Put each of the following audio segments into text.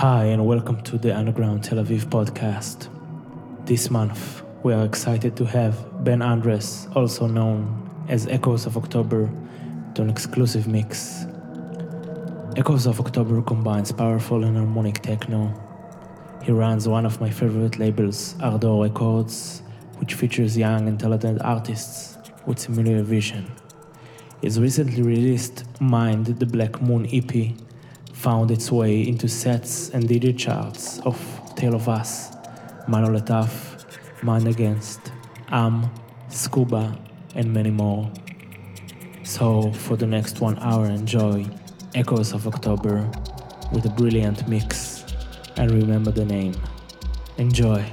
Hi, and welcome to the Underground Tel Aviv podcast. This month, we are excited to have Ben Andres, also known as Echoes of October, to an exclusive mix Echoes of October combines powerful and harmonic techno. He runs one of my favorite labels, Ardor Records, which features young and talented artists with similar vision. His recently released Mind the Black Moon EP found its way into sets and DJ charts of Tale of Us, Mano Mind Against, Âme, Scuba, and many more. So, for the next one hour, enjoy Echoes of October with a brilliant mix and remember the name. Enjoy.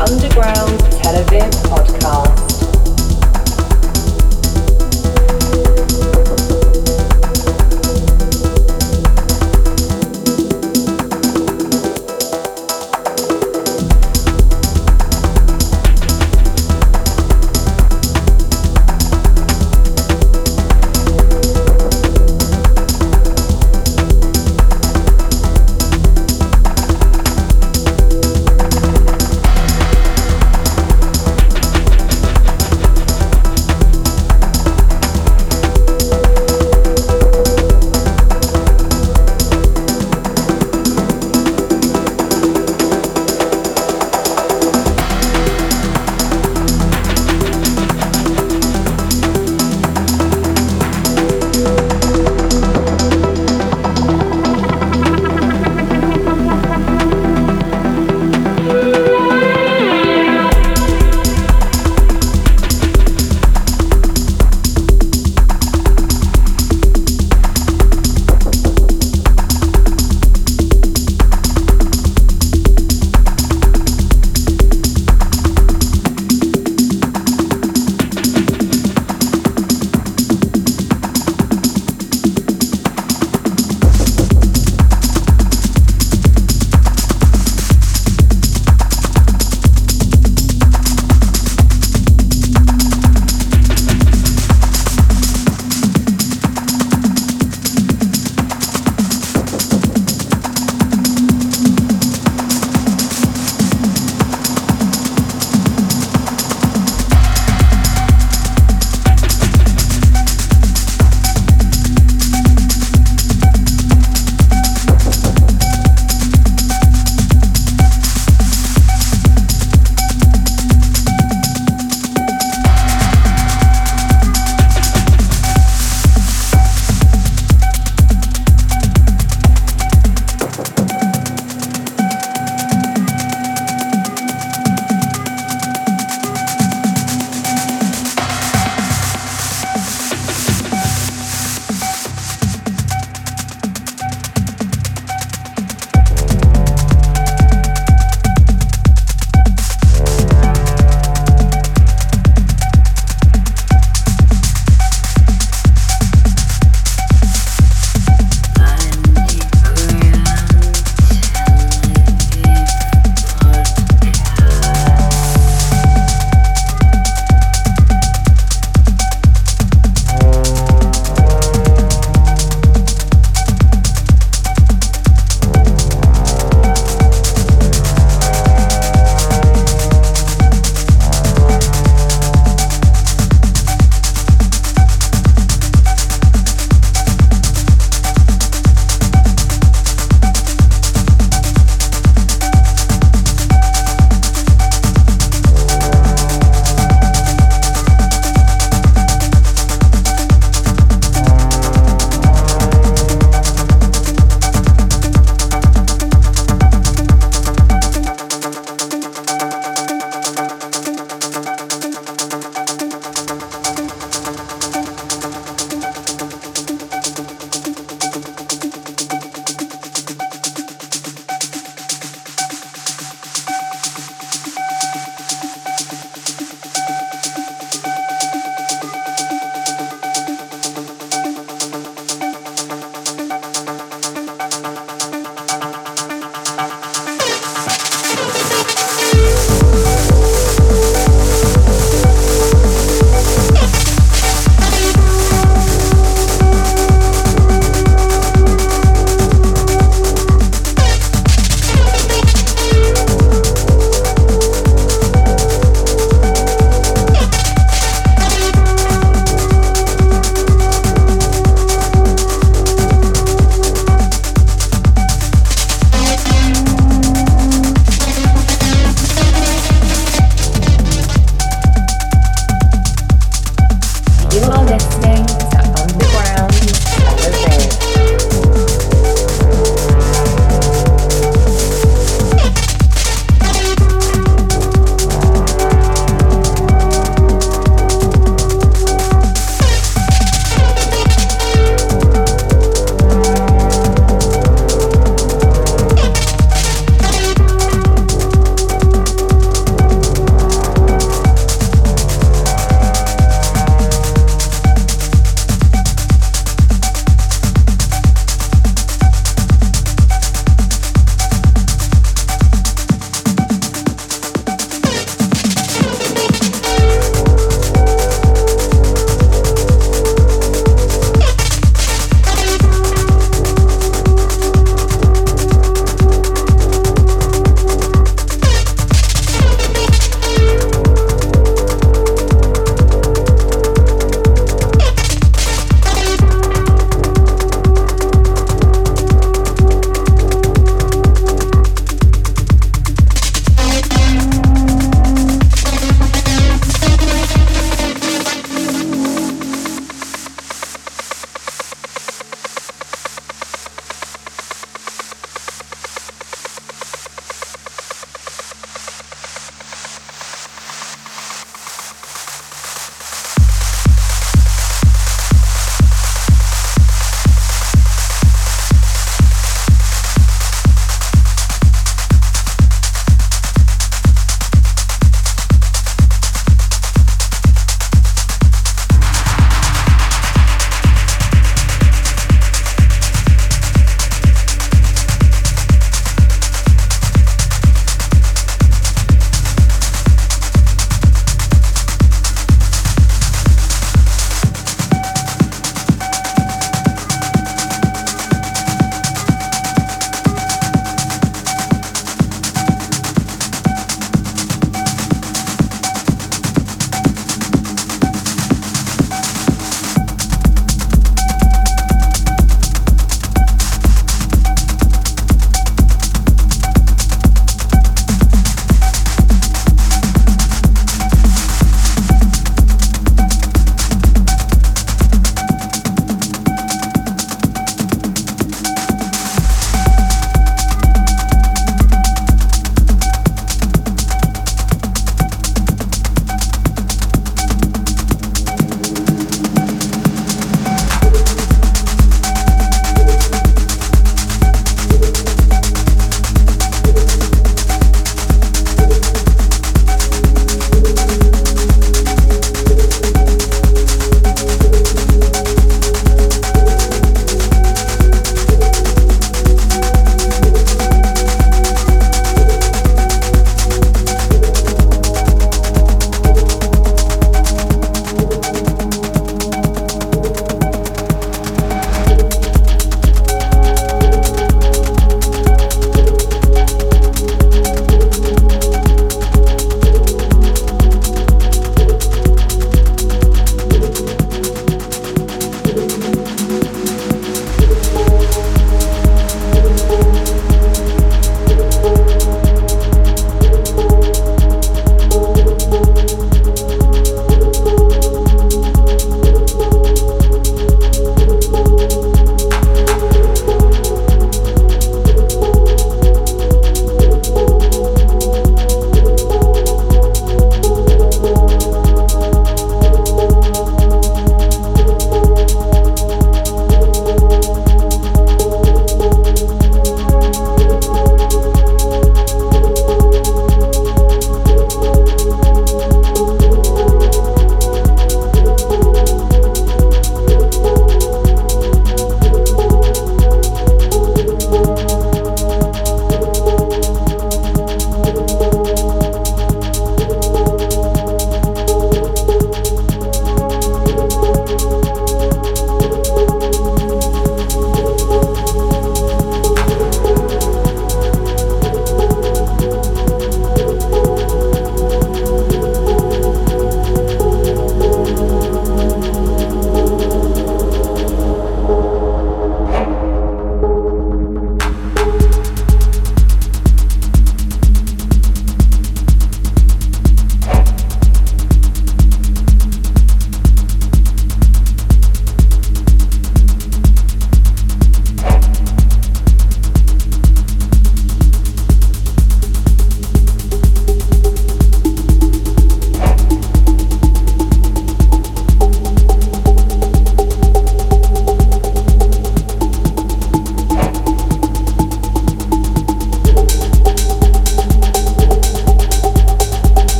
Underground Tel Aviv podcast.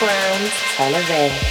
Underground Tel Aviv.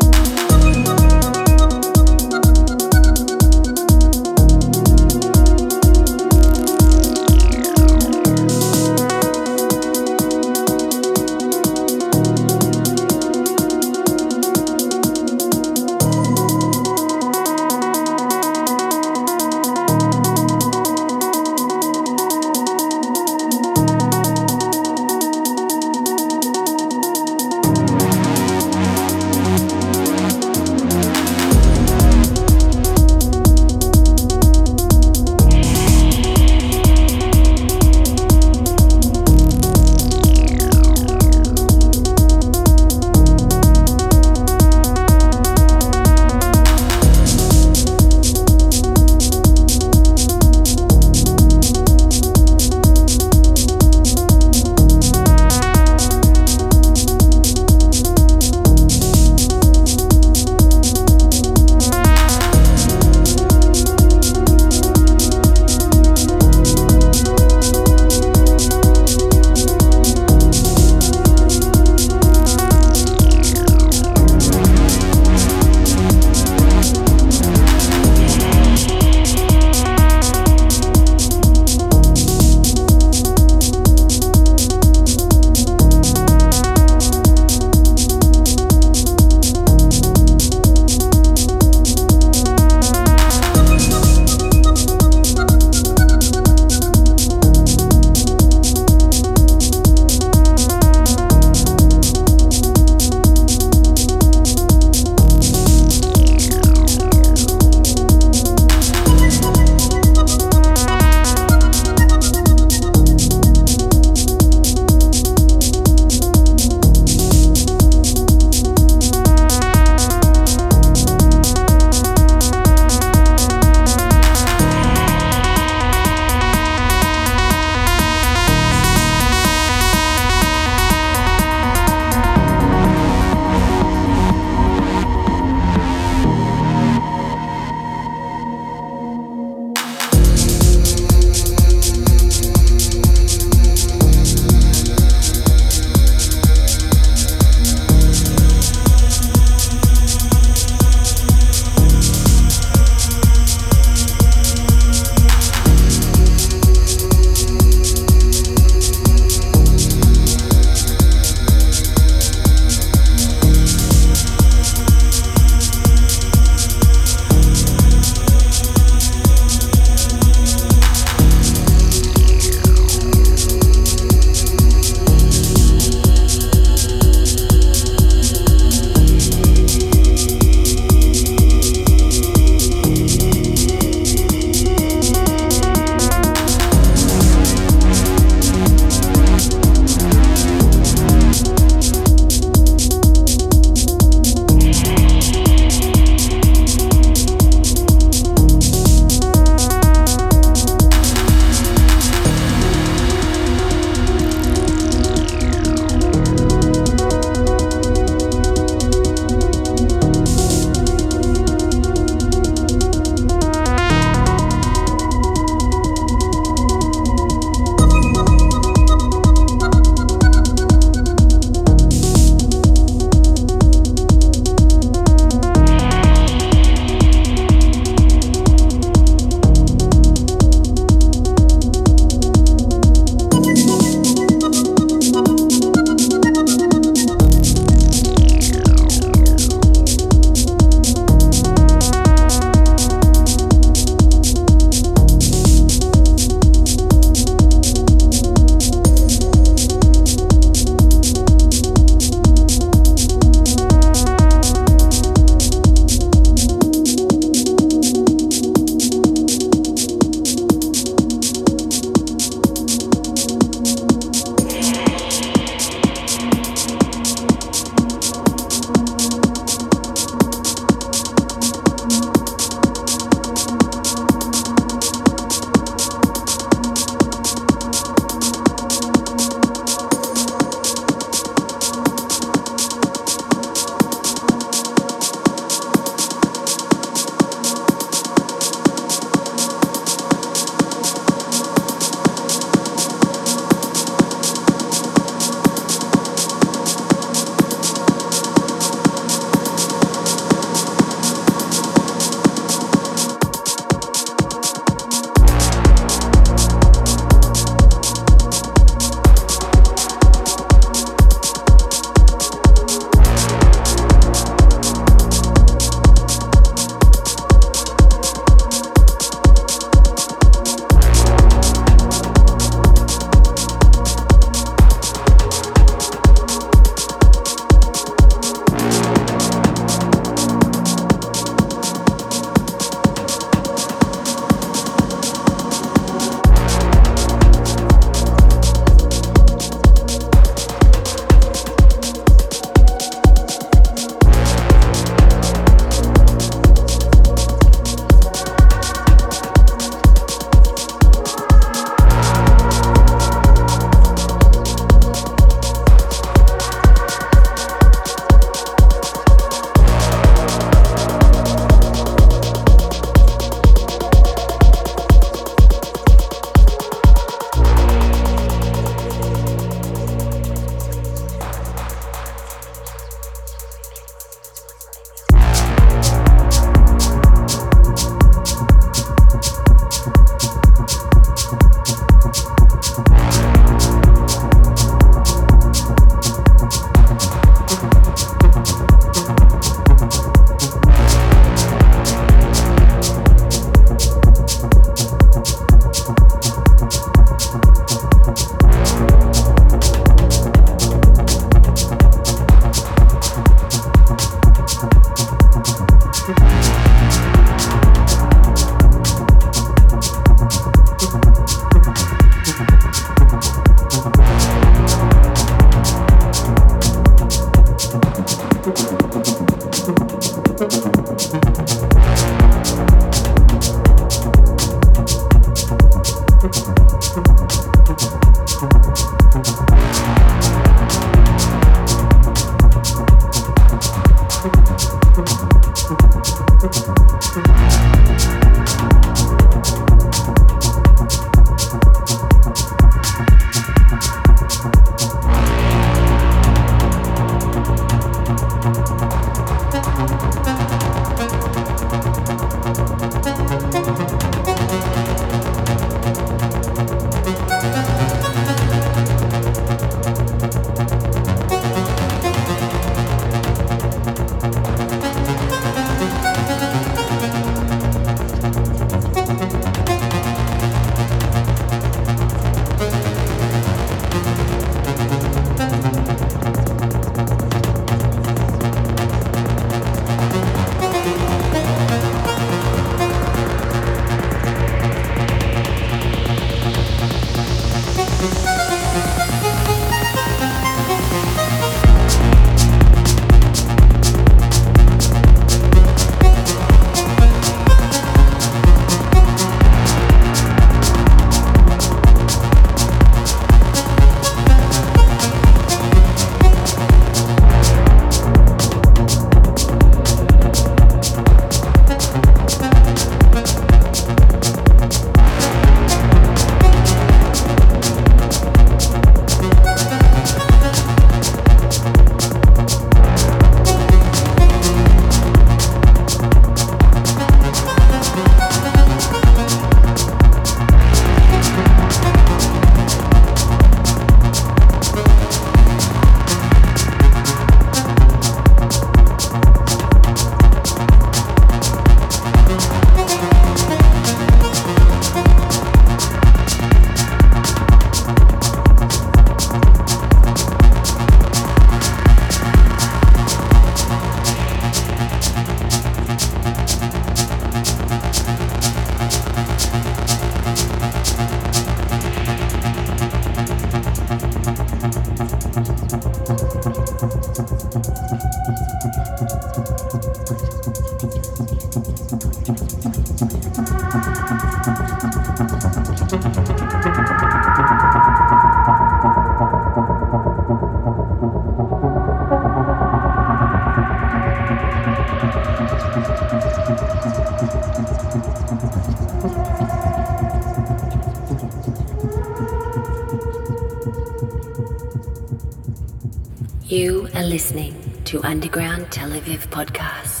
To Underground Tel Aviv podcast.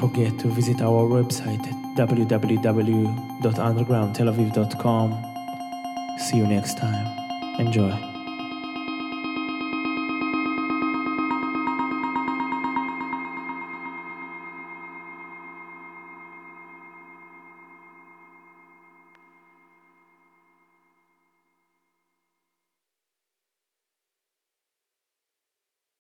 Forget to visit our website at www.undergroundtelaviv.com. See you next time. Enjoy.